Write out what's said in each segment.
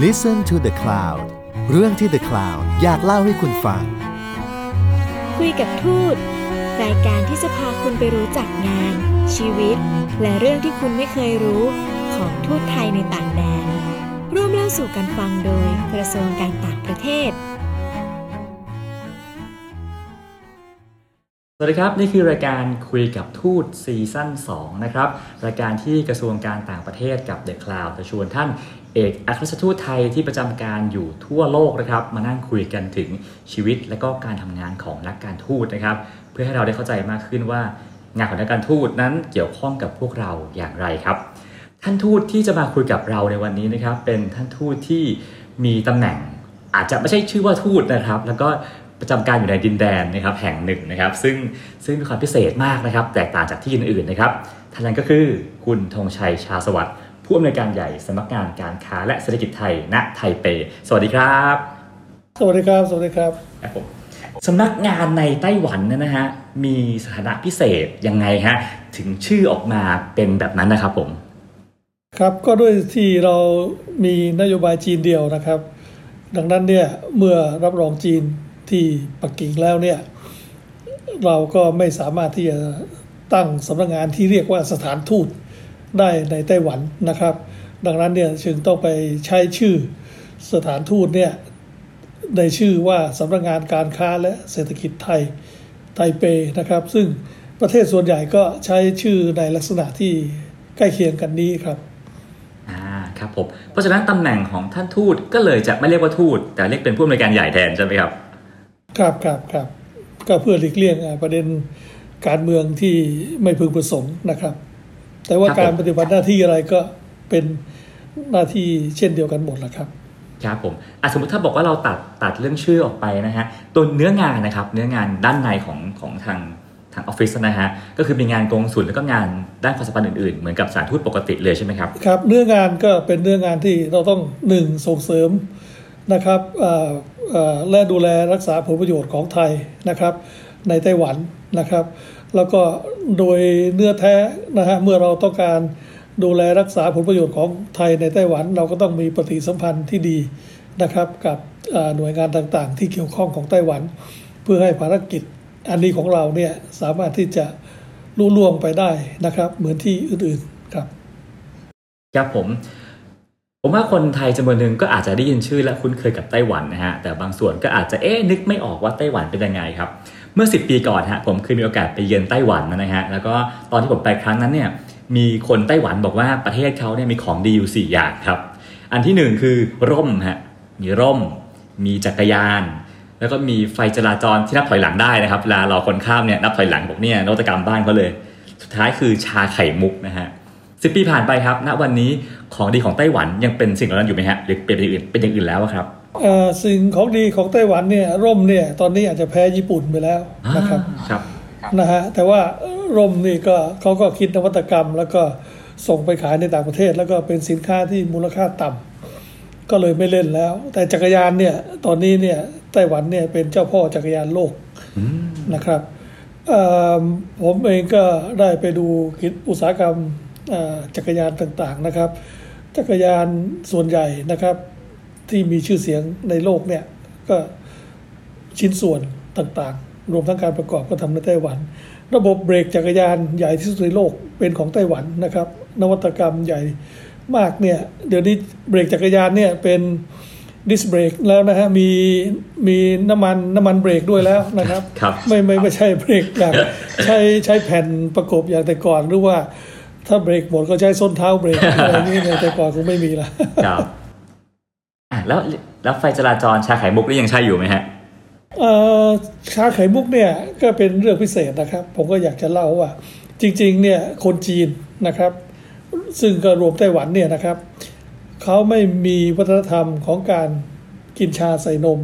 Listen to the Cloud เรื่องที่ The Cloud อยากเล่าให้คุณฟัง คุยกับทูต รายการที่จะพาคุณไปรู้จักงาน ชีวิต และเรื่องที่คุณไม่เคยรู้ของทูตไทยในต่างแดน ร่วมเล่าสู่กันฟังโดยกระทรวงการต่างประเทศ วัสดีครับ นี่คือรายการคุยกับทูตซีซั่น2นะครับ รายการที่กระทรวงการต่างประเทศกับ The Cloud จะชวนท่านเอกอัครราชทูตไทยที่ประจำการอยู่ทั่วโลกนะครับ มานั่งคุยกันถึงชีวิตและก็การทำงานของนักการทูตนะครับ เพื่อให้เราได้เข้าใจมากขึ้นว่า งานของนักการทูตนั้นเกี่ยวข้องกับพวกเราอย่างไรครับ ท่านทูตที่จะมาคุยกับเราในวันนี้นะครับ เป็นท่านทูตที่มีตำแหน่งอาจจะไม่ใช่ชื่อว่าทูตนะครับ แล้วก็ ประจำการอยู่ในดินแดนนะครับแห่งหนึ่งนะครับ ซึ่งซึ่งมีความพิเศษมากนะครับ แตกต่างจากที่อื่นๆนะครับท่านนั้นก็คือคุณธงชัยชาสวัสดิ์ผู้อำนวยการใหญ่สำนักงานการค้าและเศรษฐกิจไทยณไทเป สวัสดีครับ สวัสดีครับ สวัสดีครับครับผมสำนักงานในไต้หวันเนยนะฮะมีสถานะพิเศษยังไงฮะถึงชื่อออกมาเป็นแบบนั้นนะครับผมครับก็ด้วยที่เรามีนโยบายจีนเดียวนะครับ ดังนั้นเนี่ยเมื่อรับรองจีน ที่ปักกิ่งแล้วเนี่ยเราก็ไม่สามารถที่จะตั้งสำนักงานที่เรียกว่าสถานทูตได้ในไต้หวันนะครับ ดังนั้นเนี่ยจึงต้องไปใช้ชื่อสถานทูตเนี่ยในชื่อว่าสำนักงานการค้าและเศรษฐกิจไทยไทเปนะครับ ซึ่งประเทศส่วนใหญ่ก็ใช้ชื่อในลักษณะที่ใกล้เคียงกันนี้ครับอ่าครับผมเพราะฉะนั้นตำแหน่งของท่านทูตก็เลยจะไม่เรียกว่าทูตแต่เรียกเป็นผู้อำนวยการใหญ่แทนใช่ไหมครับ ครับครับครับก็เพื่อหลีกเลี่ยงอ่าประเด็นการเมืองที่ไม่พึงประสงค์นะครับ แต่ว่าครับผมการปฏิบัติหน้าที่อะไรก็เป็นหน้าที่เช่นเดียวกันหมดแหละครับครับผมอะสมมติถ้าบอกว่าเราตัดตัดเรื่องชื่อออกไปนะฮะตัวเนื้องานนะครับ เนื้องานด้านในของของทางทางออฟฟิศนะฮะก็คือมีงานกงสุลแล้วก็งานด้านความสัมพันธ์อื่นๆ เหมือนกับสถานทูตปกติเลยใช่ไหมครับครับ เนื้องานก็เป็นเนื้องานที่เราต้องหนึ่งส่งเสริม นะครับและดูแลรักษาผลประโยชน์ของไทยนะครับในไต้หวันนะครับ แล้วก็โดยเนื้อแท้นะฮะเมื่อเราต้องการดูแลรักษาผลประโยชน์ของไทยในไต้หวัน เราก็ต้องมีปฏิสัมพันธ์ที่ดีนะครับกับหน่วยงานต่างๆ ที่เกี่ยวข้องของไต้หวัน เพื่อให้ภารกิจอันนี้ของเราเนี่ยสามารถที่จะลุล่วงไปได้นะครับ เหมือนที่อื่นๆครับครับผม ผมว่าคนไทยจำนวนหนึ่งก็อาจจะได้ยินชื่อและคุ้นเคยกับไต้หวันนะฮะ แต่บางส่วนก็อาจจะเอ๊ะนึกไม่ออกว่าไต้หวันเป็นยังไงครับ เมื่อ 10 ปีก่อนฮะผมเคยมีโอกาสไปเยือนไต้หวันนะฮะ แล้วก็ตอนที่ผมไปครั้งนั้นเนี่ยมีคนไต้หวันบอกว่าประเทศเขาเนี่ยมีของดีอยู่ 4 อย่างครับ อันที่หนึ่งคือร่มฮะ มีร่ม มีจักรยาน แล้วก็มีไฟจราจรที่นับถอยหลังได้นะครับเวลาเราคนข้ามเนี่ยนับถอยหลังบอกเนี่ยนวัตกรรมบ้านเขาเลย สุดท้ายคือชาไข่มุกนะฮะ สิปีผ่านไปครับ ณ วันนี้ของดีของไต้หวันยังเป็นสิ่งเหล่านั้นอยู่ไหมฮะ หรือเป็นอย่างอื่นเป็นอย่างอื่นแล้วอะครับเอ่อสิ่งของดีของไต้หวันเนี่ยร่มเนี่ยตอนนี้อาจจะแพ้ญี่ปุ่นไปแล้วนะครับครับนะฮะแต่ว่าร่มนี่ก็เขาก็คิดนวัตกรรม แล้วก็ส่งไปขายในต่างประเทศ แล้วก็เป็นสินค้าที่มูลค่าต่ำก็เลยไม่เล่นแล้ว แต่จักรยานเนี่ยตอนนี้เนี่ยไต้หวันเนี่ยเป็นเจ้าพ่อจักรยานโลกนะครับเอ่อผมเองก็ได้ไปดูกิจอุตสาหกรรมเอ่อ จักรยานต่างๆนะครับ จักรยานส่วนใหญ่นะครับ ที่มีชื่อเสียงในโลกเนี่ยก็ชิ้นส่วนต่างๆ รวมทั้งการประกอบก็ทำในไต้หวัน ระบบเบรกจักรยานใหญ่ที่สุดในโลกเป็นของไต้หวันนะครับ นวัตกรรมใหญ่มากเนี่ยเดี๋ยวนี้เบรกจักรยานเนี่ยเป็นดิสเบรกแล้วนะฮะมีมีน้ำมันน้ำมันเบรกด้วยแล้วนะครับครับไม่ไม่ไม่ใช่เบรกอย่างใช้ใช้แผ่นประกบอย่างแต่ก่อนหรือว่า ถ้าเบรกหมดก็ใช้ส้นเท้าเบรกอะไรนี่ในแต่ก่อนคงไม่มีละครับอะแล้วแล้วไฟจราจรชาไข่มุกนี่ยังใช่อยู่ไหมฮะเอ่อชาไข่มุกเนี่ยก็เป็นเรื่องพิเศษนะครับ ผมก็อยากจะเล่าว่า จริง ๆ เนี่ยคนจีนนะครับ ซึ่งก็รวมไต้หวันเนี่ยนะครับเขาไม่มีวัฒนธรรมของการกินชาใส่นม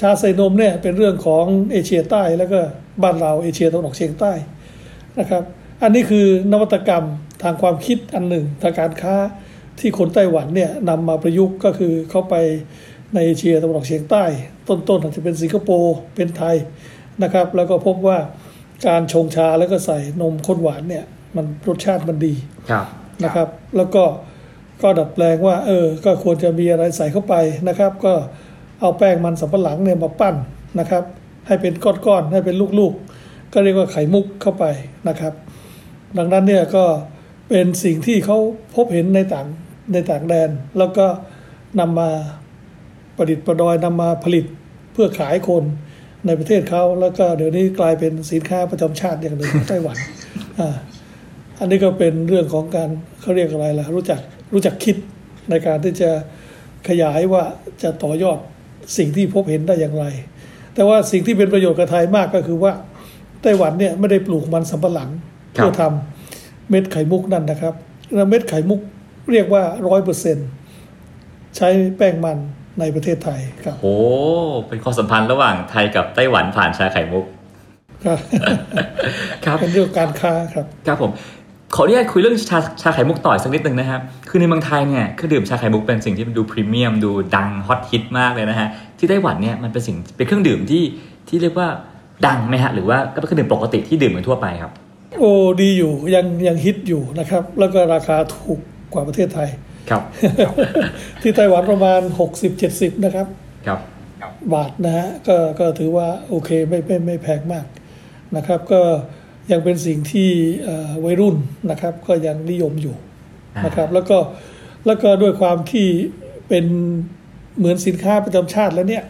ชาใส่นมเนี่ยเป็นเรื่องของเอเชียใต้แล้วก็บ้านเราเอเชียตะวันออกเฉียงใต้นะครับ อันนี้คือนวัตกรรมทางความคิดอันหนึ่งทางการค้าที่คนไต้หวันเนี่ยนำมาประยุกต์ก็คือเข้าไปในเอเชียตะวันออกเฉียงใต้ ต้นๆอาจจะเป็นสิงคโปร์เป็นไทยนะครับ แล้วก็พบว่าการชงชาแล้วก็ใส่นมข้นหวานเนี่ยมันรสชาติมันดีครับนะครับ แล้วก็ก็ดัดแปลงว่า เออ ก็ควรจะมีอะไรใส่เข้าไปนะครับ ก็เอาแป้งมันสำปะหลังเนี่ยมาปั้นนะครับ ให้เป็นก้อนๆให้เป็นลูกๆก็เรียกว่าไข่มุกเข้าไปนะครับ ดังนั้นเนี่ยก็เป็นสิ่งที่เขาพบเห็นในต่างในต่างแดน แล้วก็นำมาประดิษฐ์ประดอยนำมาผลิตเพื่อขายคนในประเทศเขาแล้วก็เดี๋ยวนี้กลายเป็นสินค้าประจำชาติอย่างหนึ่งของไต้หวันอ่าอันนี้ก็เป็นเรื่องของการเขาเรียกอะไรล่ะรู้จักรู้จักคิดในการที่จะขยายว่าจะต่อยอดสิ่งที่พบเห็นได้อย่างไร แต่ว่าสิ่งที่เป็นประโยชน์กับไทยมากก็คือว่าไต้หวันเนี่ยไม่ได้ปลูกมันสำปะหลัง เพื่อทำเม็ดไข่มุกนั่นนะครับแล้วเม็ดไข่มุกเรียกว่าร้อยเปอร์เซ็นใช้แป้งมันในประเทศไทยครับโอ้เป็นความสัมพันธ์ระหว่างไทยกับไต้หวันผ่านชาไข่มุกครับครับเป็นเรื่องการค้าครับครับผมขออนุญาตคุยเรื่องชาชาไข่มุกต่ออีกสักนิดหนึ่งนะครับ คือในเมืองไทยเนี่ยเครื่องดื่มชาไข่มุกเป็นสิ่งที่มันดูพรีเมียมดูดังฮอตฮิตมากเลยนะฮะ ที่ไต้หวันเนี่ยมันเป็นสิ่งเป็นเครื่องดื่มที่ที่เรียกว่าดังไหมฮะ หรือว่าก็เป็นเครื่องดื่มปกติที่ดื่มกันทั่วไปครับ โอ้ดีอยู่ยังยังฮิตอยู่นะครับ แล้วก็ราคาถูกกว่าประเทศไทย ครับ ที่ไต้หวันประมาณ 60-70 นะครับ ครับ บาทนะฮะก็ก็ถือว่าโอเคไม่ไม่ไม่แพงมากนะครับ ก็ยังเป็นสิ่งที่เอ่อวัยรุ่นนะครับ ก็ยังนิยมอยู่นะครับ แล้วก็แล้วก็ด้วยความที่เป็นเหมือนสินค้าประจำชาติแล้วเนี่ย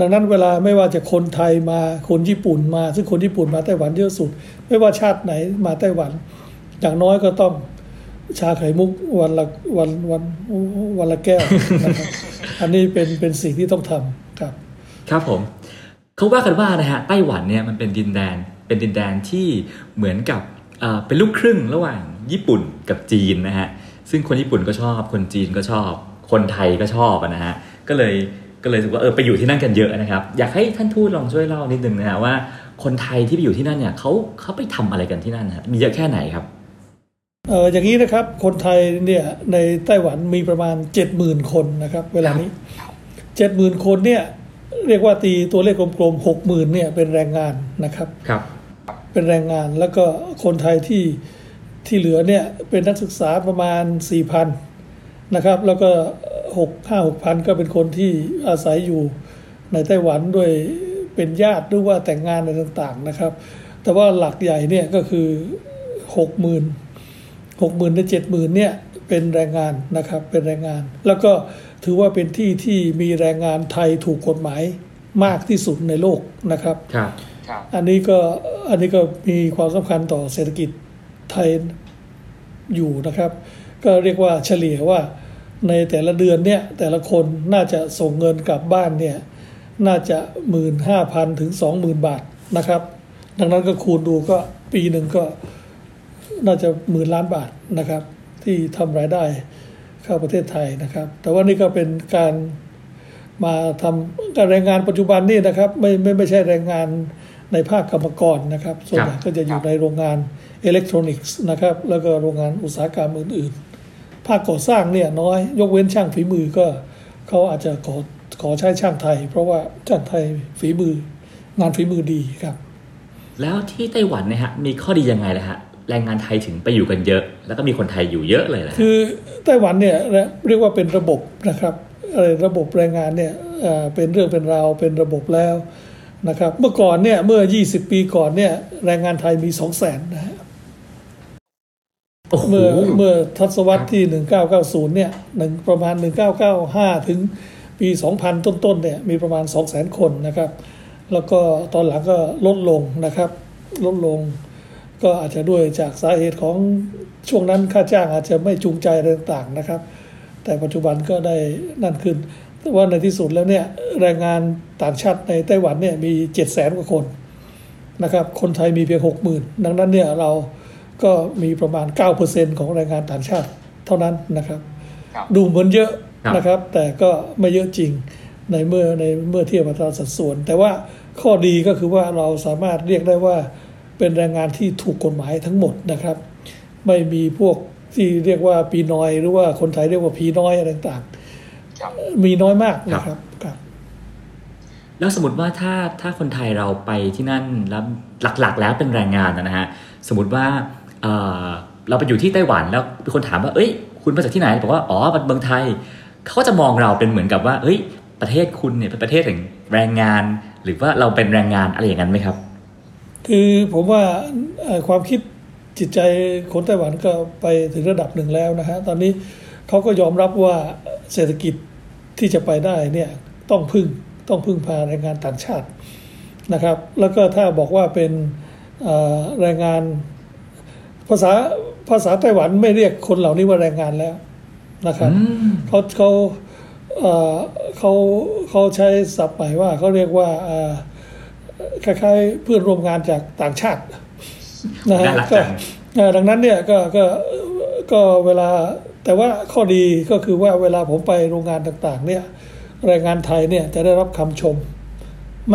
ดังนั้นเวลาไม่ว่าจะคนไทยมาคนญี่ปุ่นมา ซึ่งคนญี่ปุ่นมาไต้หวันเยอะสุด ไม่ว่าชาติไหนมาไต้หวัน อย่างน้อยก็ต้องชาไข่มุกวันละวันวันวันละแก้วนะครับอันนี้เป็นเป็นสิ่งที่ต้องทำครับ ครับผมเขาว่ากันว่านะฮะไต้หวันเนี่ยมันเป็นดินแดนเป็นดินแดนที่เหมือนกับเอ่อเป็นลูกครึ่งระหว่างญี่ปุ่นกับจีนนะฮะซึ่งคนญี่ปุ่นก็ชอบ คนจีนก็ชอบ คนไทยก็ชอบนะฮะก็เลย ก็เลยรู้สึกว่าเออไปอยู่ที่นั่นกันเยอะนะครับ อยากให้ท่านทูตลองช่วยเล่านิดนึงนะฮะว่าคนไทยที่ไปอยู่ที่นั่นเนี่ยเขาเขาไปทำอะไรกันที่นั่นฮะมีเยอะแค่ไหนครับเอออย่างนี้นะครับคนไทยเนี่ยในไต้หวันมีประมาณ 70,000 คนนะครับเวลานี้ 70,000 คนเนี่ยเรียกว่าตีตัวเลขกลมๆ60,000เนี่ยเป็นแรงงานนะครับครับ เป็นแรงงานแล้วก็คนไทยที่ที่เหลือเนี่ยเป็นนักศึกษาประมาณ 4,000 นะครับ แล้วก็6 5 6พันก็เป็นคนที่อาศัยอยู่ในไต้หวันด้วยเป็นญาติหรือว่าแต่งงานอะไรต่างๆนะครับ แต่ว่าหลักใหญ่เนี่ยก็คือ60,000 60,000ใน70,000เนี่ยเป็นแรงงานนะครับเป็นแรงงาน แล้วก็ถือว่าเป็นที่ที่มีแรงงานไทยถูกกฎหมายมากที่สุดในโลกนะครับครับอันนี้ก็อันนี้ก็มีความสำคัญต่อเศรษฐกิจไทยอยู่นะครับ ก็เรียกว่าเฉลี่ยว่า ในแต่ละเดือนเนี่ยแต่ละคนน่าจะส่งเงินกลับบ้านเนี่ยน่าจะหมื่นห้าพันถึงสองหมื่นบาทนะครับ ดังนั้นก็คูณดูก็ปีหนึ่งก็น่าจะหมื่นล้านบาทนะครับ ที่ทำรายได้เข้าประเทศไทยนะครับ แต่ว่านี่ก็เป็นการมาทำการแรงงานปัจจุบันนี่นะครับ ไม่ไม่ไม่ใช่แรงงานในภาคกรรมกรนะครับ ส่วนใหญ่ก็จะอยู่ในโรงงานอิเล็กทรอนิกส์นะครับ แล้วก็โรงงานอุตสาหกรรมอื่นๆ ภาคก่อสร้างเนี่ยน้อย ยกเว้นช่างฝีมือก็เขาอาจจะขอขอใช้ช่างไทย เพราะว่าช่างไทยฝีมืองานฝีมือดีครับ แล้วที่ไต้หวันเนี่ยฮะมีข้อดียังไงล่ะฮะแรงงานไทยถึงไปอยู่กันเยอะ แล้วก็มีคนไทยอยู่เยอะเลยนะฮะคือไต้หวันเนี่ยเรียกว่าเป็นระบบนะครับเอ่อระบบแรงงานเนี่ยเอ่อเป็นเรื่องเป็นราวเป็นระบบแล้วนะครับเมื่อก่อนเนี่ยเมื่อ 20 ปีก่อนเนี่ยแรงงานไทยมี 2 0 0 0 0นนะฮะโอ้โห เมื่อเมื่อทศวรรษที่ 1990 เนี่ยหนึ่งประมาณ 1995 ถึงปี 2000 ต้นๆเนี่ยมีประมาณ 200,000 คนนะครับ แล้วก็ตอนหลังก็ลดลงนะครับ ลดลงก็อาจจะด้วยจากสาเหตุของช่วงนั้นค่าจ้างอาจจะไม่จูงใจอะไรต่างๆนะครับ แต่ปัจจุบันก็ได้นั่นขึ้นแต่ว่าในที่สุดแล้วเนี่ยแรงงานต่างชาติในไต้หวันเนี่ยมี 7 0 0 0 0 0 กว่าคนนะครับ คนไทยมีเพียง 60,000 ดังนั้นเนี่ยเรา ก็มีประมาณ 9%ของแรงงานต่างชาติเท่านั้นนะครับ ดูเหมือนเยอะครับนะครับ แต่ก็ไม่เยอะจริงในเมื่อในเมื่อเทียบอัตราสัดส่วน แต่ว่าข้อดีก็คือว่าเราสามารถเรียกได้ว่าเป็นแรงงานที่ถูกกฎหมายทั้งหมดนะครับ ไม่มีพวกที่เรียกว่าปีน้อยหรือว่าคนไทยเรียกว่าพีน้อยอะไรต่างๆมีน้อยมากนะครับครับ แล้วสมมติว่าถ้าถ้าคนไทยเราไปที่นั่นแล้วหลักๆ แล้วเป็นแรงงานนะฮะสมมติว่า เราไปอยู่ที่ไต้หวันแล้วมีคนถามว่า เอ้ย คุณมาจากที่ไหนบอกว่าอ๋อเมืองไทยเขาก็จะมองเราเป็นเหมือนกับว่าเฮ้ยประเทศคุณเนี่ยเป็นประเทศแห่งแรงงาน หรือว่าเราเป็นแรงงานอะไรอย่างนั้นไหมครับ คือผมว่าความคิดจิตใจคนไต้หวันก็ไปถึงระดับหนึ่งแล้วนะฮะตอนนี้เขาก็ยอมรับว่าเศรษฐกิจที่จะไปได้เนี่ยต้องพึ่งต้องพึ่งพาแรงงานต่างชาตินะครับ แล้วก็ถ้าบอกว่าเป็นแรงงาน ภาษาภาษาไต้หวันไม่เรียกคนเหล่านี้ว่าแรงงานแล้วนะครับอืมเขาเขาเอ่อเขาเขาใช้ศัพท์ใหม่ว่าเขาเรียกว่าเอ่อคล้ายๆเพื่อนร่วมงานจากต่างชาตินะฮะน่ารักก็จังเอ่อดังนั้นเนี่ยก็ก็ก็เวลาแต่ว่าข้อดีก็คือว่าเวลาผมไปโรงงานต่างๆ เนี่ยแรงงานไทยเนี่ยจะได้รับคำชม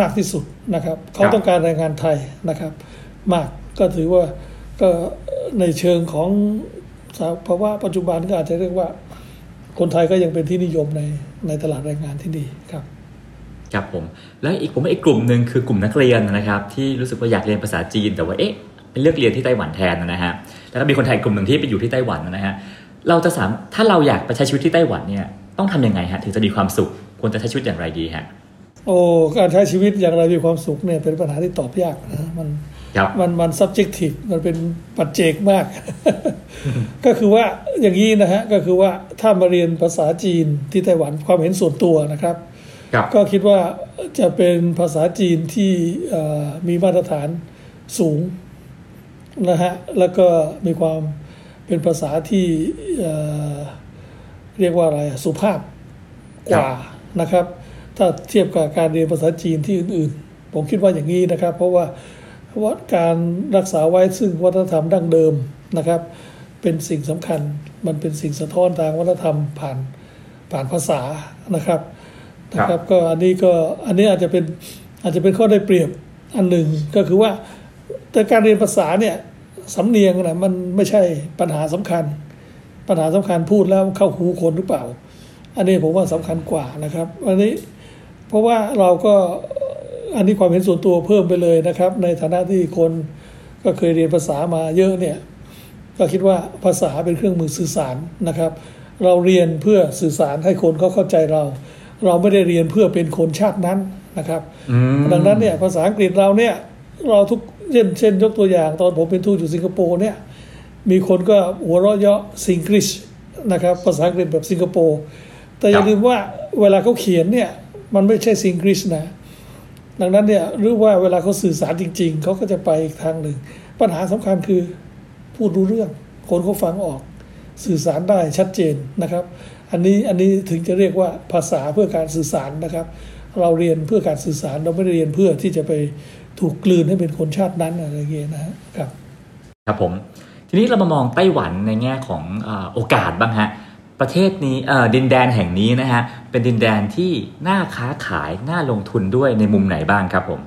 มากที่สุดนะครับ เขาต้องการแรงงานไทยนะครับ มากก็ถือว่า ก็ในเชิงของสภาวะปัจจุบันก็อาจจะเรียกว่า คนไทยก็ยังเป็นที่นิยมในในตลาดแรงงานที่ดีครับครับผมแล้วอีกผมว่าอีกกลุ่มหนึ่งคือกลุ่มนักเรียนนะครับที่รู้สึกว่าอยากเรียนภาษาจีน แต่ว่าเอ๊ะเป็นเลือกเรียนที่ไต้หวันแทนนะฮะแล้วก็มีคนไทยกลุ่มหนึ่งที่ไปอยู่ที่ไต้หวันนะฮะเราจะสามถ้าเราอยากไปใช้ชีวิตที่ไต้หวันเนี่ยต้องทำยังไงฮะถึงจะมีความสุขควรจะใช้ชีวิตอย่างไรดีฮะโอ้การใช้ชีวิตอย่างไรมีความสุขเนี่ยเป็นปัญหาที่ตอบยากนะมันครับ มันมัน subjective มันเป็นปัจเจกมาก ก็คือว่าอย่างนี้นะฮะ ก็คือว่าถ้ามาเรียนภาษาจีนที่ไต้หวันความเห็นส่วนตัวนะครับครับก็คิดว่าจะเป็นภาษาจีนที่เอ่อมีมาตรฐานสูงนะฮะ แล้วก็มีความเป็นภาษาที่เอ่อเรียกว่าอะไรอะสุภาพกว่านะครับ ถ้าเทียบกับการเรียนภาษาจีนที่อื่น ๆ ผมคิดว่าอย่างนี้นะครับ เพราะว่า ว่าการรักษาไว้ซึ่งวัฒนธรรมดั้งเดิมนะครับ เป็นสิ่งสำคัญมันเป็นสิ่งสะท้อนทางวัฒนธรรมผ่านผ่านภาษานะครับนะครับก็อันนี้ก็อันนี้อาจจะเป็นอาจจะเป็นข้อได้เปรียบอันหนึ่งก็คือว่าแต่การเรียนภาษาเนี่ยสำเนียงนะมันไม่ใช่ปัญหาสำคัญ ปัญหาสำคัญพูดแล้วเข้าหูคนหรือเปล่า อันนี้ผมว่าสำคัญกว่านะครับ อันนี้เพราะว่าเราก็ อันนี้ความเห็นส่วนตัวเพิ่มไปเลยนะครับ ในฐานะที่คนก็เคยเรียนภาษามาเยอะเนี่ยก็คิดว่าภาษาเป็นเครื่องมือสื่อสารนะครับ เราเรียนเพื่อสื่อสารให้คนเขาเข้าใจเรา เราไม่ได้เรียนเพื่อเป็นคนชาตินั้นนะครับอืมดังนั้นเนี่ยภาษาอังกฤษเราเนี่ยเราทุกเช่นเช่น ยกตัวอย่าง ตอนผมเป็นทูตอยู่สิงคโปร์เนี่ยมีคนก็หัวเราะเยาะสิงกฤษนะครับภาษาอังกฤษแบบสิงคโปร์แต่อย่าลืมว่าเวลาเขาเขียนเนี่ยมันไม่ใช่สิงกฤษนะ ดังนั้นเนี่ยหรือว่าเวลาเขาสื่อสารจริง ๆ เขาก็จะไปอีกทางหนึ่ง ปัญหาสำคัญคือพูดรู้เรื่อง คนเขาฟังออก สื่อสารได้ชัดเจนนะครับ อันนี้อันนี้ถึงจะเรียกว่าภาษาเพื่อการสื่อสารนะครับ เราเรียนเพื่อการสื่อสารเราไม่ได้เรียนเพื่อที่จะไปถูกกลืนให้เป็นคนชาตินั้นอะไรเงี้ยนะครับ ครับผม ทีนี้เรามามองไต้หวันในแง่ของอโอกาสบ้างฮะ ประเทศนี้เอ่อดินแดนแห่งนี้นะฮะเป็นดินแดนที่น่าค้าขายน่าลงทุนด้วยในมุมไหนบ้างครับผม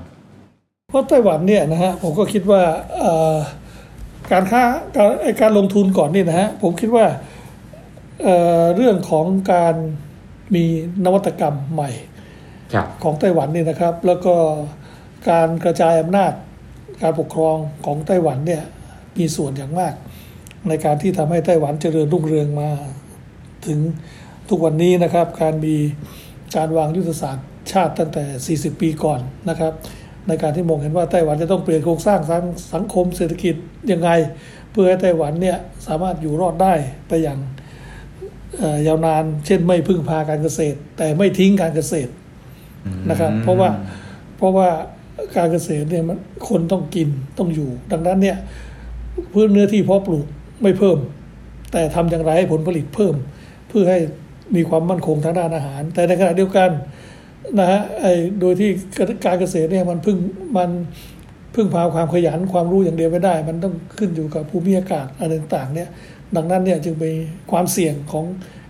เพราะไต้หวันเนี่ยนะฮะผมก็คิดว่าเอ่อการค้าการไอ้การลงทุนก่อนนี่นะฮะผมคิดว่าเอ่อเรื่องของการมีนวัตกรรมใหม่ครับของไต้หวันนี่นะครับ แล้วก็การกระจายอำนาจการปกครองของไต้หวันเนี่ยมีส่วนอย่างมาก ในการที่ทำให้ไต้หวันเจริญรุ่งเรืองมา ถึงทุกวันนี้นะครับ การมีการวางยุทธศาสตร์ชาติตั้งแต่ 40 ปีก่อนนะครับ ในการที่มองเห็นว่าไต้หวันจะต้องเปลี่ยนโครงสร้างทางสังคมเศรษฐกิจยังไง เพื่อให้ไต้หวันเนี่ยสามารถอยู่รอดได้ไปอย่างยาวนาน เช่นไม่พึ่งพาการเกษตร แต่ไม่ทิ้งการเกษตรนะครับ เพราะว่าเพราะว่าการเกษตรเนี่ยมันคนต้องกินต้องอยู่ ดังนั้นเนี่ยพื้นเนื้อที่เพาะปลูกไม่เพิ่ม แต่ทำอย่างไรให้ผลผลิตเพิ่ม เพื่อให้มีความมั่นคงทางด้านอาหาร แต่ในขณะเดียวกันนะฮะไอ้โดยที่การเกษตรเนี่ยมันพึ่งมันพึ่งพาความขยันความรู้อย่างเดียวไม่ได้ มันต้องขึ้นอยู่กับภูมิอากาศอะไรต่างๆเนี่ยดังนั้นเนี่ยจึงมีความเสี่ยงของ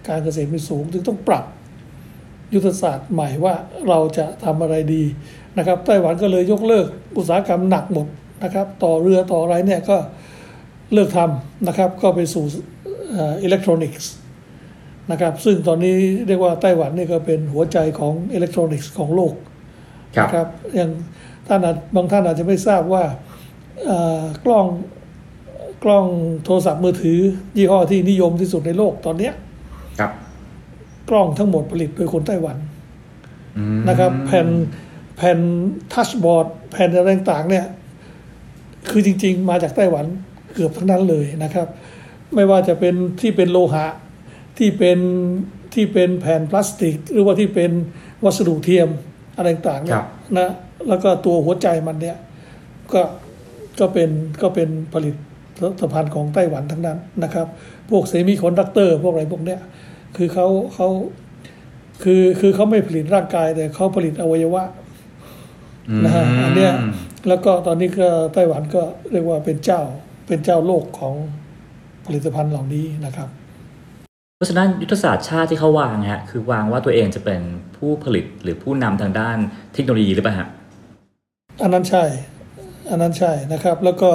การเกษตรมีสูง จึงต้องปรับยุทธศาสตร์ใหม่ว่าเราจะทำอะไรดีนะครับไต้หวันก็เลยยกเลิกอุตสาหกรรมหนักหมดนะครับ ต่อเรือต่ออะไรเนี่ยก็เลิกทำนะครับ ก็ไปสู่อิเล็กทรอนิกส์ นะครับ ซึ่งตอนนี้เรียกว่าไต้หวันนี่ก็เป็นหัวใจของอิเล็กทรอนิกส์ของโลกครับนะครับอย่างท่านอาจบางท่านอาจจะไม่ทราบว่าเอ่อกล้องกล้องโทรศัพท์มือถือ ยี่ห้อที่นิยมที่สุดในโลกตอนเนี้ยครับกล้องทั้งหมดผลิตโดยคนไต้หวันอืมนะครับ แผ่นแผ่นทัชบอร์ดแผ่นอะไรต่างๆเนี่ย คือจริง ๆ มาจากไต้หวันเกือบทั้งนั้นเลยนะครับ ไม่ว่าจะเป็นที่เป็นโลหะ ที่เป็นที่เป็นแผ่นพลาสติก หรือว่าที่เป็นวัสดุเทียมอะไรต่างๆเนี่ยนะแล้วก็ตัวหัวใจมันเนี่ยก็ก็เป็นก็เป็นผลิตภัณฑ์ของไต้หวันทั้งนั้นนะครับ พวกเซมิคอนดักเตอร์พวกอะไรพวกเนี้ยคือเขาเขาคือคือเขาไม่ผลิตร่างกายแต่เขาผลิตอวัยวะนะฮะอันเนี้ยแล้วก็ตอนนี้ก็ไต้หวันก็เรียกว่าเป็นเจ้าเป็นเจ้าโลกของผลิตภัณฑ์เหล่านี้นะครับเพ ราะฉะนั้นยุทธศาสตร์ชาติที่เขาวางฮะคือวางว่าตัวเองจะเป็นผู้ผลิตหรือผู้นำทางด้านเทคโนโลยีหรือเปล่าฮะอันนั้นใช่ อันนั้นใช่นะครับ แล้วก็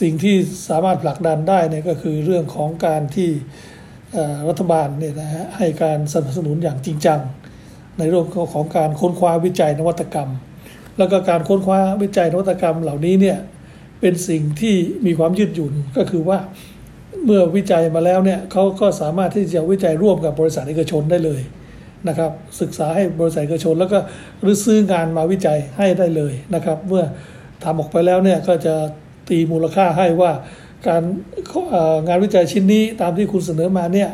สิ่งที่สามารถผลักดันได้เนี่ยก็คือเรื่องของการที่รัฐบาลเนี่ยนะฮะให้การสนับสนุนอย่างจริงจัง ในเรื่องของการค้นคว้าวิจัยนวัตกรรม แล้วก็การค้นคว้าวิจัยนวัตกรรมเหล่านี้เนี่ยเป็นสิ่งที่มีความยืดหยุ่นก็คือว่า เมื่อวิจัยมาแล้วเนี่ยเขาก็สามารถที่จะวิจัยร่วมกับบริษัทเอกชนได้เลยนะครับศึกษาให้บริษัทเอกชน แล้วก็หรือซื้องานมาวิจัยให้ได้เลยนะครับ เมื่อทำออกไปแล้วเนี่ยก็จะตีมูลค่าให้ว่าการงานวิจัยชิ้นนี้ตามที่คุณเสนอมาเนี่ย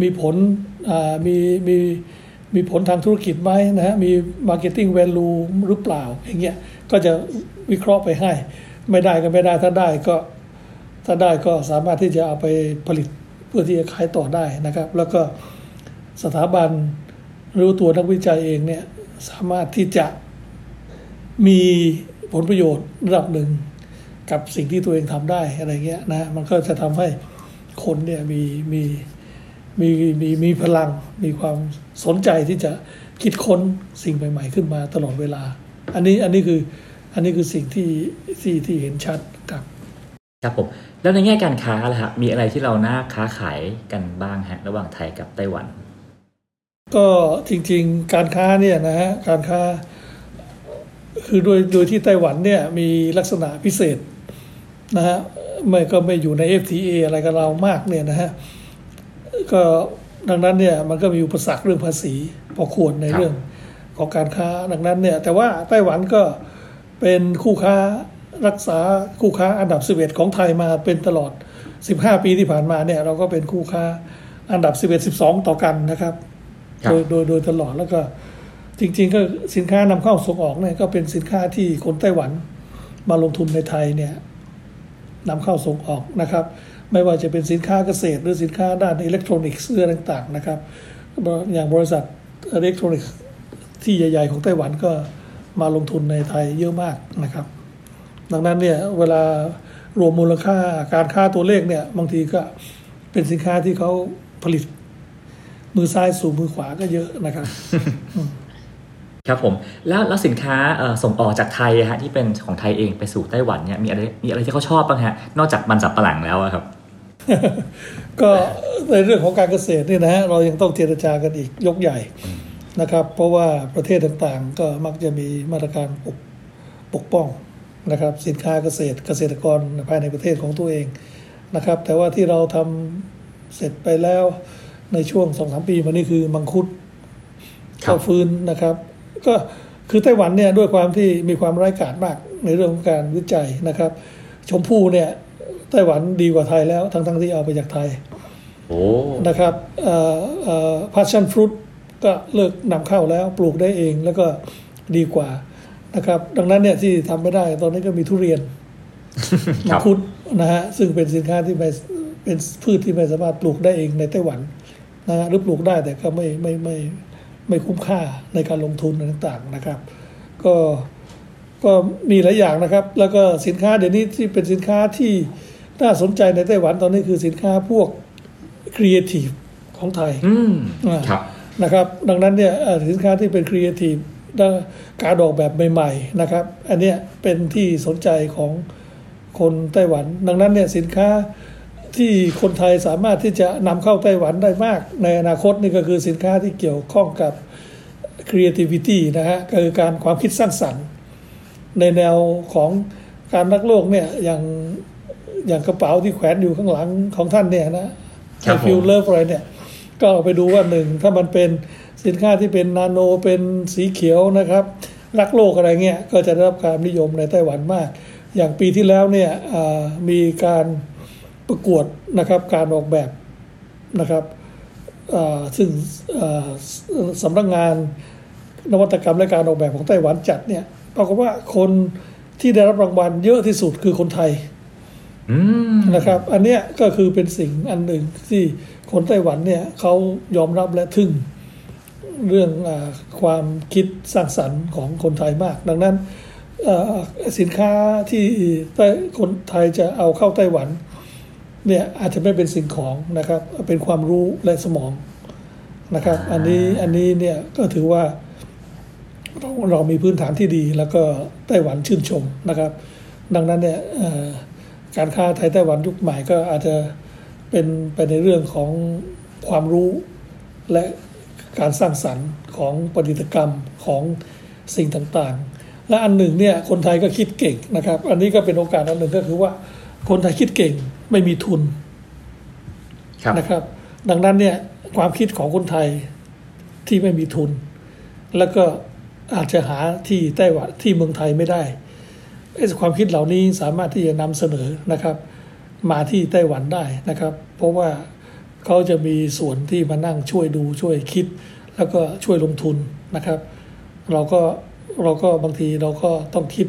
มีผลมีมีมีผลทางธุรกิจไหมนะฮะมี marketing value หรือเปล่าอย่างเงี้ยก็จะวิเคราะห์ไปให้ ไม่ได้ก็ไม่ได้ถ้าได้ก็ ถ้าได้ก็สามารถที่จะเอาไปผลิตเพื่อที่จะขายต่อได้นะครับ แล้วก็สถาบันหรือตัวนักวิจัยเองเนี่ยสามารถที่จะมีผลประโยชน์ระดับหนึ่งกับสิ่งที่ตัวเองทำได้อะไรเงี้ยนะมันก็จะทำให้คนเนี่ยมีมีมีมีมีพลังมีความสนใจที่จะคิดค้นสิ่งใหม่ ๆ ขึ้นมาตลอดเวลา อันนี้อันนี้คืออันนี้คือสิ่งที่ที่ที่เห็นชัด ครับครับผมแล้วในแง่การค้าล่ะฮะมีอะไรที่เราน่าค้าขายกันบ้างฮะระหว่างไทยกับไต้หวัน ก็จริงๆ การค้าเนี่ยนะฮะการค้า คือโดยโดยที่ไต้หวันเนี่ยมีลักษณะพิเศษนะฮะไม่ก็ไม่อยู่ใน FTA อะไรกับเรามากเนี่ยนะฮะก็ดังนั้นเนี่ยมันก็มีอุปสรรคเรื่องภาษีพอควรในครับเรื่องของการค้าดังนั้นเนี่ยแต่ว่าไต้หวันก็เป็นคู่ค้า รักษาคู่ค้าอันดับ11ของไทยมาเป็นตลอด 15 ปีที่ผ่านมาเนี่ย เราก็เป็นคู่ค้าอันดับ 11 12 ต่อกันนะครับครับโดยโดยโดยตลอดแล้วก็ จริง ๆ ก็สินค้านำเข้าส่งออกเนี่ยก็เป็นสินค้าที่คนไต้หวันมาลงทุนในไทยเนี่ยนำเข้าส่งออกนะครับ ไม่ว่าจะเป็นสินค้าเกษตร หรือสินค้าด้านอิเล็กทรอนิกส์เรื่องต่างๆนะครับ อย่างบริษัทอิเล็กทรอนิกส์ที่ใหญ่ ๆ ของไต้หวันก็มาลงทุนในไทยเยอะมากนะครับ ดังนั้นเนี่ยเวลารวมมูลค่าการค่าตัวเลขเนี่ยบางทีก็เป็นสินค้าที่เขาผลิต มือซ้ายสู่มือขวาก็เยอะนะครับครับผมแล้วแล้วสินค้าเอ่อส่งออกจากไทยอะฮะที่เป็นของไทยเองไปสู่ไต้หวันเนี่ยมีอะไรมีอะไรที่เขาชอบบ้างฮะนอกจากมันสับปะหลังแล้วอะครับ ก็ในเรื่องของการเกษตรเนี่ยนะฮะเรายังต้องเจรจากันอีกยกใหญ่นะครับ เพราะว่าประเทศต่างๆ ก็มักจะมีมาตรการปกปกป้อง นะครับสินค้าเกษตรเกษตรกรภายในประเทศของตัวเองนะครับ แต่ว่าที่เราทำเสร็จไปแล้วในช่วงสองสามปีมานี่คือมังคุดครับเข้าฟื้นนะครับ ก็คือไต้หวันเนี่ยด้วยความที่มีความร้ายกาจมากในเรื่องของการวิจัยนะครับ ชมพู่เนี่ยไต้หวันดีกว่าไทยแล้วทั้งๆที่เอาไปจากไทยโอ้นะครับพาชั่นฟรุตก็เลิกนำเข้าแล้วปลูกได้เองแล้วก็ดีกว่า นะครับ ดังนั้นเนี่ยที่ทำไม่ได้ ตอนนี้ก็มีทุเรียนคมัรังบคุดนะฮะซึ่งเป็นสินค้าที่ไม่เป็นพืชที่ไม่สามารถปลูกได้เองในไต้หวันนะฮะหรือปลูกได้แต่ก็ไม่ไม่ไม่ไม่คุ้มค่าในการลงทุนต่างๆนะครับ ก็ก็มีหลายอย่างนะครับ แล้วก็สินค้าเดี๋ยวนี้ที่เป็นสินค้าที่น่าสนใจในไต้หวันตอนนี้คือสินค้าพวกครีเอทีฟของไทยอืมอ่าครับ นะครับ ดังนั้นเนี่ยเอ่อสินค้าที่เป็นครีเอทีฟ การออกแบบใหม่ๆนะครับ อันเนี้ยเป็นที่สนใจของคนไต้หวัน ดังนั้นเนี่ยสินค้าที่คนไทยสามารถที่จะนำเข้าไต้หวันได้มาก ในอนาคตนี่ก็คือสินค้าที่เกี่ยวข้องกับ creativity นะฮะก็คือการความคิดสร้างสรรค์ ในแนวของการรักโลกเนี่ยอย่างอย่างกระเป๋าที่แขวนอยู่ข้างหลังของท่านเนี่ยนะครัไอบผมฟิลเลิฟอะไรเนี่ย ก็เอาไปดูว่าหนึ่งถ้ามันเป็น สินค้าที่เป็นนาโนเป็นสีเขียวนะครับรักโลกอะไรเงี้ยก็จะได้รับความนิยมในไต้หวันมาก อย่างปีที่แล้วเนี่ยมีการประกวดนะครับการออกแบบนะครับซึ่งสำนักงานนวัตกรรมและการออกแบบของไต้หวันจัดเนี่ยปรากฏว่าคนที่ได้รับรางวัลเยอะที่สุดคือคนไทยนะครับ อันเนี้ยก็คือเป็นสิ่งอันหนึ่งที่คนไต้หวันเนี่ยเขายอมรับและทึ่ง เรื่องอความคิดสร้างสรรค์ของคนไทยมาก ดังนั้นสินค้าที่ไต้คนไทยจะเอาเข้าไต้หวันเนี่ยอาจจะไม่เป็นสิ่งของนะครับ เป็นความรู้และสมองนะครับ อันนี้อันนี้เนี่ยก็ถือว่าเราเรามีพื้นฐานที่ดีแล้วก็ไต้หวันชื่นชมนะครับ ดังนั้นเนี่ยการค้าไทยไต้หวันยุคใหม่ก็อาจจะเป็นไปในเรื่องของความรู้และ การสร้างสรรค์ของประดิษฐกรรมของสิ่งต่างๆ และอันหนึ่งเนี่ยคนไทยก็คิดเก่งนะครับ อันนี้ก็เป็นโอกาสอันหนึ่งก็คือว่าคนไทยคิดเก่งไม่มีทุนครับนะครับ ดังนั้นเนี่ยความคิดของคนไทยที่ไม่มีทุน แล้วก็อาจจะหาที่ไต้หวันที่เมืองไทยไม่ได้ไอ้ความคิดเหล่านี้สามารถที่จะนำเสนอนะครับ มาที่ไต้หวันได้นะครับ เพราะว่า เขาจะมีส่วนที่มานั่งช่วยดูช่วยคิด แล้วก็ช่วยลงทุนนะครับ เราก็เราก็บางทีเราก็ต้องคิด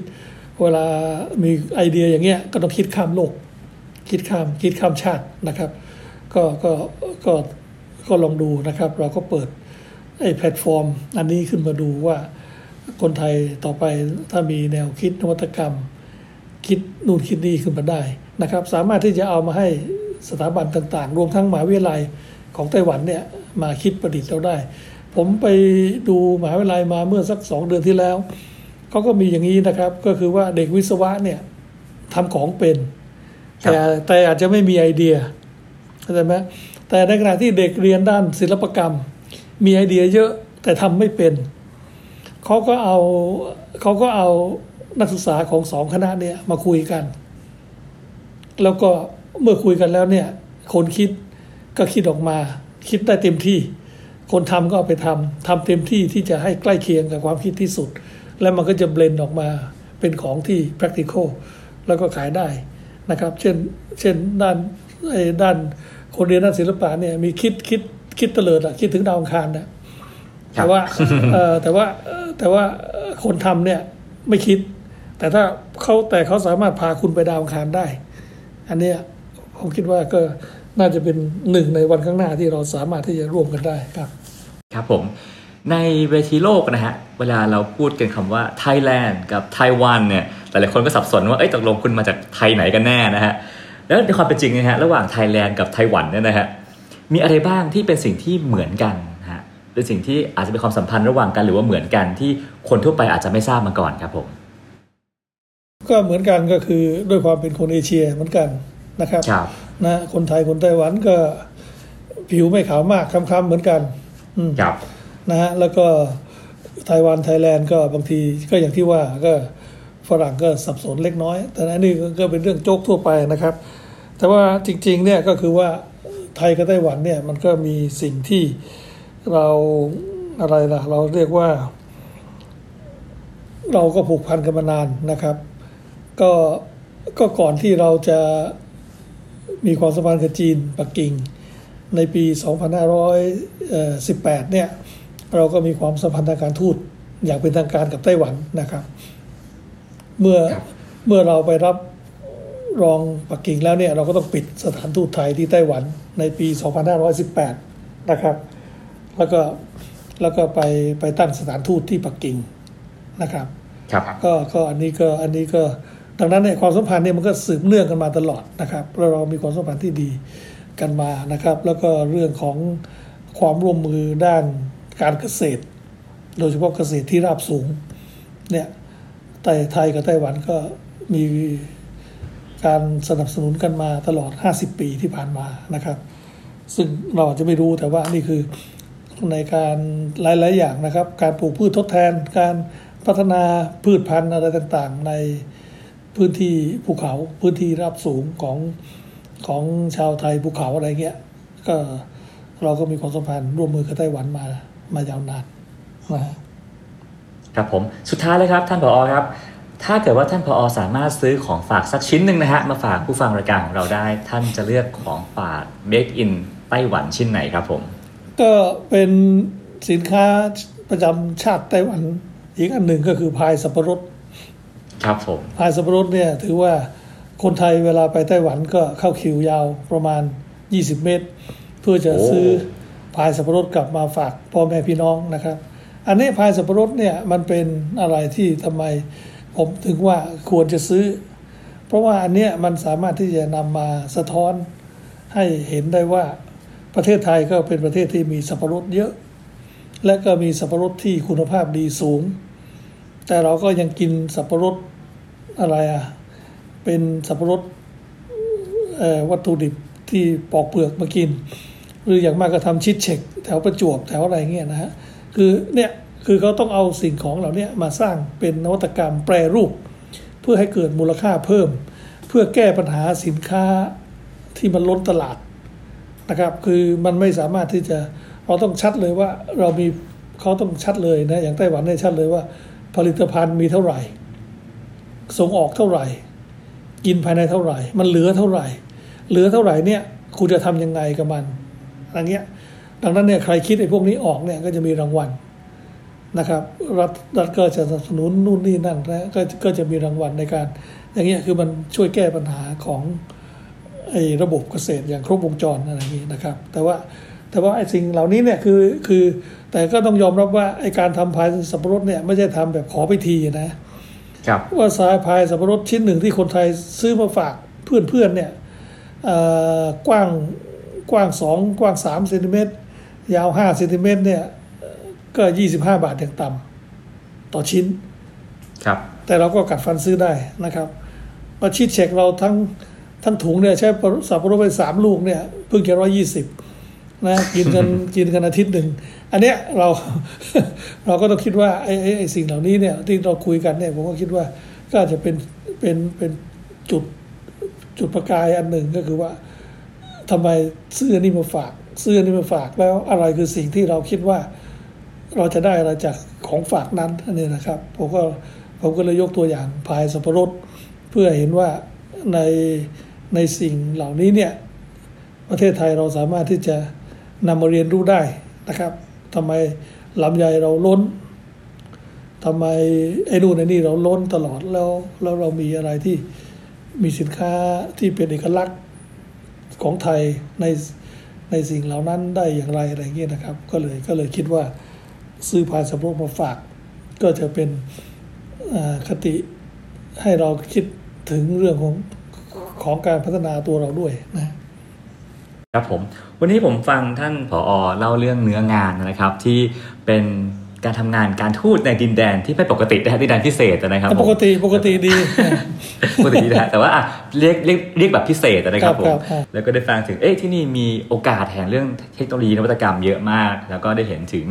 เวลามีไอเดียอย่างเงี้ยก็ต้องคิดข้ามโลก คิดข้ามคิดข้ามชาตินะครับ ก็ก็ก็ก็ลองดูนะครับ เราก็เปิดไอ้แพลตฟอร์ม อันนี้ขึ้นมาดูว่าคนไทยต่อไปถ้ามีแนวคิดนวัตกรรม คิดนู่นคิดนี่ขึ้นมาได้นะครับ สามารถที่จะเอามาให้ สถาบันต่างๆ รวมทั้งมหาวิทยาลัยของไต้หวันเนี่ยมาคิดประดิษฐ์เราได้ ผมไปดูมหาวิทยาลัยมาเมื่อสักสองเดือนที่แล้วเขาก็มีอย่างนี้นะครับ ก็คือว่าเด็กวิศวะเนี่ยทำของเป็นครับแต่แต่อาจจะไม่มีไอเดียเข้าใจไหมแต่ในขณะที่เด็กเรียนด้านศิลปกรรม มีไอเดียเยอะแต่ทำไม่เป็นเขาก็เอาเขาก็เอานักศึกษาของสองคณะเนี่ยมาคุยกัน แล้วก็ เมื่อคุยกันแล้วเนี่ย คนคิดก็คิดออกมา คิดได้เต็มที่ คนทำก็เอาไปทำทำเต็มที่ที่จะให้ใกล้เคียงกับความคิดที่สุด แล้วมันก็จะเบลนออกมาเป็นของที่ practical แล้วก็ขายได้นะครับ เช่น เช่นด้านไอ้ด้านคนเรียนด้านศิลปะเนี่ยมีคิดคิดคิดเตลิดอะคิดถึงดาวอังคารนะครัแต่บว่าเอ่อแต่ว่าเอ่อแต่ว่าเอ่อคนทำเนี่ยไม่คิด แต่ถ้าเขาแต่เขาสามารถพาคุณไปดาวอังคารได้ อันเนี้ย ผมคิดว่าก็น่าจะเป็นหนึ่งในวันข้างหน้าที่เราสามารถที่จะร่วมกันได้ครับ ครับผมในเวทีโลกนะฮะ เวลาเราพูดกันคำว่าไทยแลนด์กับไต้หวันเนี่ย หลายๆคนก็สับสนว่า เอ้ย ตกลงคุณมาจากไทยไหนกันแน่นะฮะ แล้วในความเป็นจริงนะฮะ ระหว่างไทยแลนด์กับไต้หวันเนี่ยนะฮะ มีอะไรบ้างที่เป็นสิ่งที่เหมือนกันนะฮะ หรือสิ่งที่อาจจะเป็นความสัมพันธ์ระหว่างกันหรือว่าเหมือนกันที่คนทั่วไปอาจจะไม่ทราบมาก่อนครับผม ก็เหมือนกันก็คือด้วยความเป็นคนเอเชียเหมือนกัน นะครับครับนะคนไทยคนไต้หวันก็ผิวไม่ขาวมากคล้ำๆเหมือนกันอืมครับนะฮะแล้วก็ไต้หวันไทยแลนด์ก็บางทีก็อย่างที่ว่าก็ฝรั่งก็สับสนเล็กน้อย แต่อันนี้ก็เป็นเรื่องโจ๊กทั่วไปนะครับ แต่ว่าจริงๆเนี่ยก็คือว่าไทยกับไต้หวันเนี่ยมันก็มีสิ่งที่เราอะไรล่ะ เราเรียกว่า เราก็ผูกพันกันมานานนะครับ ก็ก็ก่อนที่เราจะ มีความสัมพันธ์กับจีนปักกิ่ง ในปี 2518 เนี่ย เราก็มีความสัมพันธ์ทางการทูตอย่างเป็นทางการกับไต้หวันนะครับ เมื่อครับเมื่อเราไปรับรองปักกิ่งแล้วเนี่ย เราก็ต้องปิดสถานทูตไทยที่ไต้หวันในปี 2518 นะครับ แล้วก็แล้วก็ไปไปตั้งสถานทูตที่ปักกิ่งนะครับ ครับ ก็ก็อันนี้ก็อันนี้ก็ ดังนั้นเนี่ยความสัมพันธ์เนี่ยมันก็สืบเนื่องกันมาตลอดนะครับแล้วเรามีความสัมพันธ์ที่ดีกันมานะครับ แล้วก็เรื่องของความร่วมมือด้านการเกษตร โดยเฉพาะเกษตรที่ราบสูงเนี่ยไต้ไทยกับไต้หวันก็มีการสนับสนุนกันมาตลอด 50 ปีที่ผ่านมานะครับ ซึ่งเราอาจจะไม่รู้แต่ว่านี่คือในการหลาย ๆ อย่างนะครับ การปลูกพืชทดแทน การพัฒนาพืชพันธุ์อะไรต่าง ๆ ใน พื้นที่ภูเขาพื้นที่รับสูงของของชาวไทยภูเขาอะไรเงี้ย ก็เราก็มีความสัมพันธ์ร่วมมือกับไต้หวันมามายาวนานนะฮะครับผมสุดท้ายเลยครับท่านผอครับ ถ้าเกิดว่าท่านผอสามารถซื้อของฝากสักชิ้นหนึ่งนะฮะมาฝากผู้ฟังรายการของเราได้ ท่านจะเลือกของฝาก Make in ไต้หวันชิ้นไหนครับผม ก็เป็นสินค้าประจำชาติไต้หวันอีกอันหนึ่งก็คือพายสับปะรด ครับผมพายสับปะรดเนี่ยถือว่าคนไทยเวลาไปไต้หวันก็เข้าคิวยาวประมาณ 20 เมตร เพื่อจะโอ้ซื้อพายสับปะรดกลับมาฝากพ่อแม่พี่น้องนะครับ อันนี้พายสับปะรดเนี่ยมันเป็นอะไรที่ทำไมผมถึงว่าควรจะซื้อ เพราะว่าอันเนี้ยมันสามารถที่จะนำมาสะท้อนให้เห็นได้ว่าประเทศไทยก็เป็นประเทศที่มีสับปะรดเยอะ และก็มีสับปะรดที่คุณภาพดีสูง แต่เราก็ยังกินสับปะรด อะไรอะ เป็นสับปะรดวัตถุดิบที่ปอกเปลือกมากิน หรืออย่างมากก็ทำชิดเช็คแถวประจวบแถวอะไรเงี้ยนะฮะคือเนี่ยคือเขาต้องเอาสิ่งของเหล่านี้มาสร้างเป็นนวัตกรรมแปรรูป เพื่อให้เกิดมูลค่าเพิ่ม เพื่อแก้ปัญหาสินค้าที่มันล้นตลาดนะครับ คือมันไม่สามารถที่จะเราต้องชัดเลยว่าเรามีเขาต้องชัดเลยนะอย่างไต้หวันเนี่ยชัดเลยว่า ผลิตภัณฑ์มีเท่าไหร่ ส่งออกเท่าไหร่ กินภายในเท่าไหร่ มันเหลือเท่าไหร่ เหลือเท่าไหร่เนี่ยคุณจะทำยังไงกับมันอะไรเงี้ยดังนั้นเนี่ยใครคิดไอ้พวกนี้ออกเนี่ยก็จะมีรางวัลนะครับรัฐรัฐก็จะสนับสนุนนู่นนี่นั่นนะก็ก็จะมีรางวัลในการ อย่างเงี้ยคือมันช่วยแก้ปัญหาของไอ้ระบบเกษตรอย่างครบวงจรอะไรอย่างนี้นะครับ แต่ว่าแต่ว่าไอ้สิ่งเหล่านี้เนี่ยคือคือแต่ก็ต้องยอมรับว่าไอ้การทำพายสับปะรดเนี่ยไม่ใช่ทำแบบขอพิธีนะ ว่าสายพายสับปะรดชิ้นหนึ่งที่คนไทยซื้อมาฝากเพื่อนๆเนี่ยเอ่อกว้างกว้างสองกว้างสามเซนติเมตรยาวห้าเซนติเมตรเนี่ยเอ่อก็ยี่สิบห้าบาทอย่างต่ำต่อชิ้น ครับ แต่เราก็กัดฟันซื้อได้นะครับมาชีดเช็คเราทั้งทั้งถุงเนี่ยใช้สับปะรดไปสามลูกเนี่ยเพิ่งแค่ร้อยยี่สิบนะกินกันกินกันอาทิตย์หนึ่ง อันเนี้ยเราเราก็ต้องคิดว่าไอ้ไอ้สิ่งเหล่านี้เนี่ยที่เราคุยกันเนี่ยผมก็คิดว่าก็อาจจะเป็นเป็นเป็นจุดจุดประกายอันหนึ่งก็คือว่าทำไมซื้อนนี้มาฝากซื้อนนี้มาฝากแล้วอะไรคือสิ่งที่เราคิดว่า เราจะได้อะไรจากของฝากนั้นอันนี้นะครับผมก็ผมก็เลยยกตัวอย่างพายสับปะรดเพื่อเห็นว่าในในสิ่งเหล่านี้เนี่ยประเทศไทยเราสามารถที่จะนำมาเรียนรู้ได้นะครับ ทำไมลำไยเราล้นทำไมไอ้นู่นไอ้นี่เราล้นตลอดแล้วแล้วเรามีอะไรที่มีสินค้าที่เป็นเอกลักษณ์ของไทยในในสิ่งเหล่านั้นได้อย่างไรอะไรเงี้ยนะครับ ก็เลยก็เลยคิดว่าซื้อพายสับรดมาฝาก ก็จะเป็นคติให้เราคิดถึงเรื่องของของการพัฒนาตัวเราด้วยนะ ครับผมวันนี้ผมฟังท่านผอเล่าเรื่องเนื้องานนะครับ ที่เป็นการทำงานการทูตในดินแดนที่ไม่ปกตินะฮะดินแดนพิเศษนะครับแต่ปกติปกติดีปกตินะฮะแต่ว่าอะเรียกเรียกเรียกแบบพิเศษนะครับผครัมบครับแล้วก็ได้ฟังถึงเอ๊ะที่นี่มีโอกาสแห่งเรื่องเทคโนโลยีนวัตกรรมเยอะมาก แล้วก็ได้เห็นถึง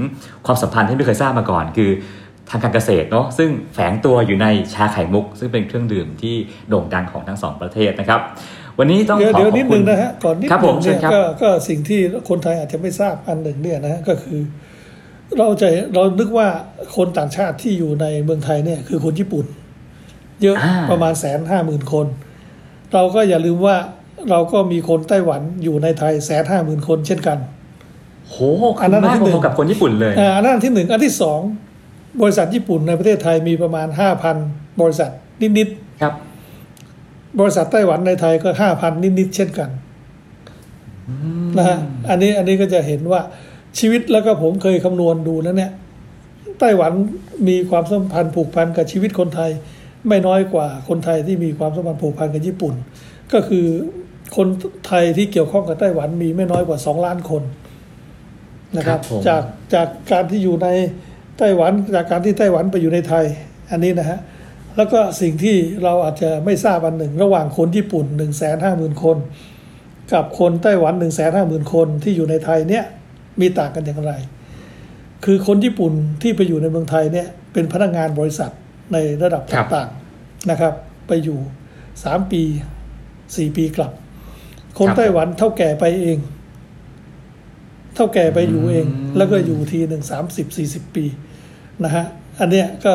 ความสัมพันธ์ที่ไม่เคยทราบมาก่อน คือทางการเกษตรเนาะซึ่งแฝงตัวอยู่ในชาไข่มุก ซึ่งเป็นเครื่องดื่มที่โด่งดังของทั้งสองประเทศนะครับ วันนี้ต้องเดี๋ยวขอเดี๋ยวขอบนิดคุนึณงนะฮะก่อนนิดครับนึผมงเชิเนี่ญยครับก็ก็สิ่งที่คนไทยอาจจะไม่ทราบอันหนึ่งเนี่ยนะก็คือ เราจะเรานึกว่าคนต่างชาติที่อยู่ในเมืองไทยเนี่ยคือคนญี่ปุ่น เยอะอ่าประมาณแสนห้าหมื่นคน เราก็อย่าลืมว่าเราก็มีคนไต้หวันอยู่ในไทยแสนห้าหมื่นคนเช่นกันโหอันนั้นมากที่หนึ่งพอๆกับคนญี่ปุ่นเลยอ่าอันนั้นที่หนึ่งอันที่สองบริษัทญี่ปุ่นในประเทศไทยมีประมาณห้าพันบริษัทนิดครับๆ บริษัทไต้หวันในไทยก็ห้าพันนิดๆเช่นกันนะฮะอันนี้อันนี้ก็จะเห็นว่าชีวิตแล้วก็ผมเคยคำนวณดูนะเนี่ย ไต้หวันมีความสัมพันธ์ผูกพันกับชีวิตคนไทย ไม่น้อยกว่าคนไทยที่มีความสัมพันธ์ผูกพันกับญี่ปุ่น ก็คือคนไทยที่เกี่ยวข้องกับไต้หวันมีไม่น้อยกว่าสองล้านคนนะครับครับผมจากจากการที่อยู่ในไต้หวันจากการที่ไต้หวันไปอยู่ในไทย อันนี้นะฮะ แล้วก็สิ่งที่เราอาจจะไม่ทราบอันหนึ่ง ระหว่างคนญี่ปุ่น1นึ่งแสนห้าหมื่นคน กับคนไต้หวัน1นึ่งแสนห้าหมื่นคนที่อยู่ในไทยเนี่ยมีต่างกันอย่างไร คือคนญี่ปุ่นที่ไปอยู่ในเมืองไทยเนี่ยเป็นพนักงานบริษัทในระดับครับต่างๆนะครับ ไปอยู่สามปีสี่ปีกลับ คนไต้หวันเท่าแก่ไปเอง เท่าแก่ไปอยู่เอง แล้วก็อยู่ทีหนึ่งสามสิบสี่สิบปีนะฮะอันเนี้ยก็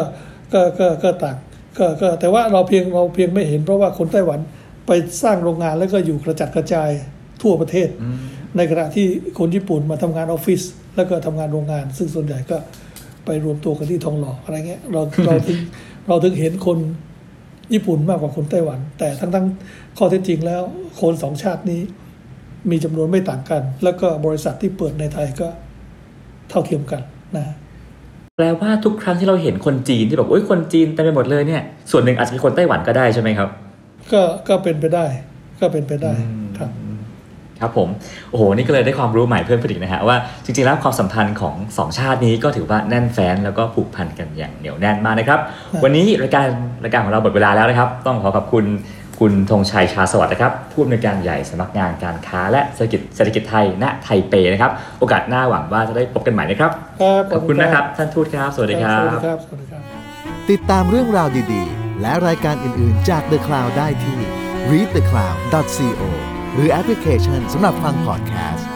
ก็ก็ก็ต่าง ก็ก็แต่ว่าเราเพียงเราเพียงไม่เห็นเพราะว่าคนไต้หวันไปสร้างโรงงานแล้วก็อยู่กระจัดกระจายทั่วประเทศ ในขณะที่คนญี่ปุ่นมาทำงานออฟฟิศแล้วก็ทำงานโรงงาน ซึ่งส่วนใหญ่ก็ไปรวมตัวกันที่ทองหล่ออะไรเงี้ยเราเราถึงเราถึงเห็นคนญี่ปุ่นมากกว่าคนไต้หวัน แต่ทั้งทั้งข้อเท็จจริงแล้ว คนสองชาตินี้ มีจำนวนไม่ต่างกัน แล้วก็บริษัทที่เปิดในไทยก็เท่าเทียมกันนะฮะ แปลว่าทุกครั้งที่เราเห็นคนจีนที่แบบโอ้ยคนจีนเต็มไปหมดเลยเนี่ย ส่วนหนึ่งอาจจะเป็นคนไต้หวันก็ได้ใช่ไหมครับ ก็ก็เป็นไปได้ ก็เป็นไปได้ครับครับผม โอ้โห นี่ก็เลยได้ความรู้ใหม่เพิ่มขึ้นอีกนะฮะ ว่าจริงๆ แล้วความสัมพันธ์ของสองชาตินี้ก็ถือว่าแน่นแฟ้นแล้วก็ผูกพันกันอย่างเหนียวแน่นมากนะครับ วันนี้รายการรายการของเราหมดเวลาแล้วนะครับ ต้องขอขอบคุณ คุณธงชัยชาสวัสดิ์นะครับผู้อำนวยการใหญ่สำนักงานการค้าและเศรษฐกิจเศรษฐกิจไทยณไทเปนะครับ โอกาสหน้าหวังว่าจะได้พบกันใหม่นะครับครับขอบคุณนะครับ ท่านทูตครับสวัสดีครัสวัสบดีครับ สวัสดีครับ ติดตามเรื่องราวดีๆ และรายการอื่นๆจาก The Cloud ได้ที่ readthecloud.co หรือแอปพลิเคชันสำหรับฟังพอดแคสต์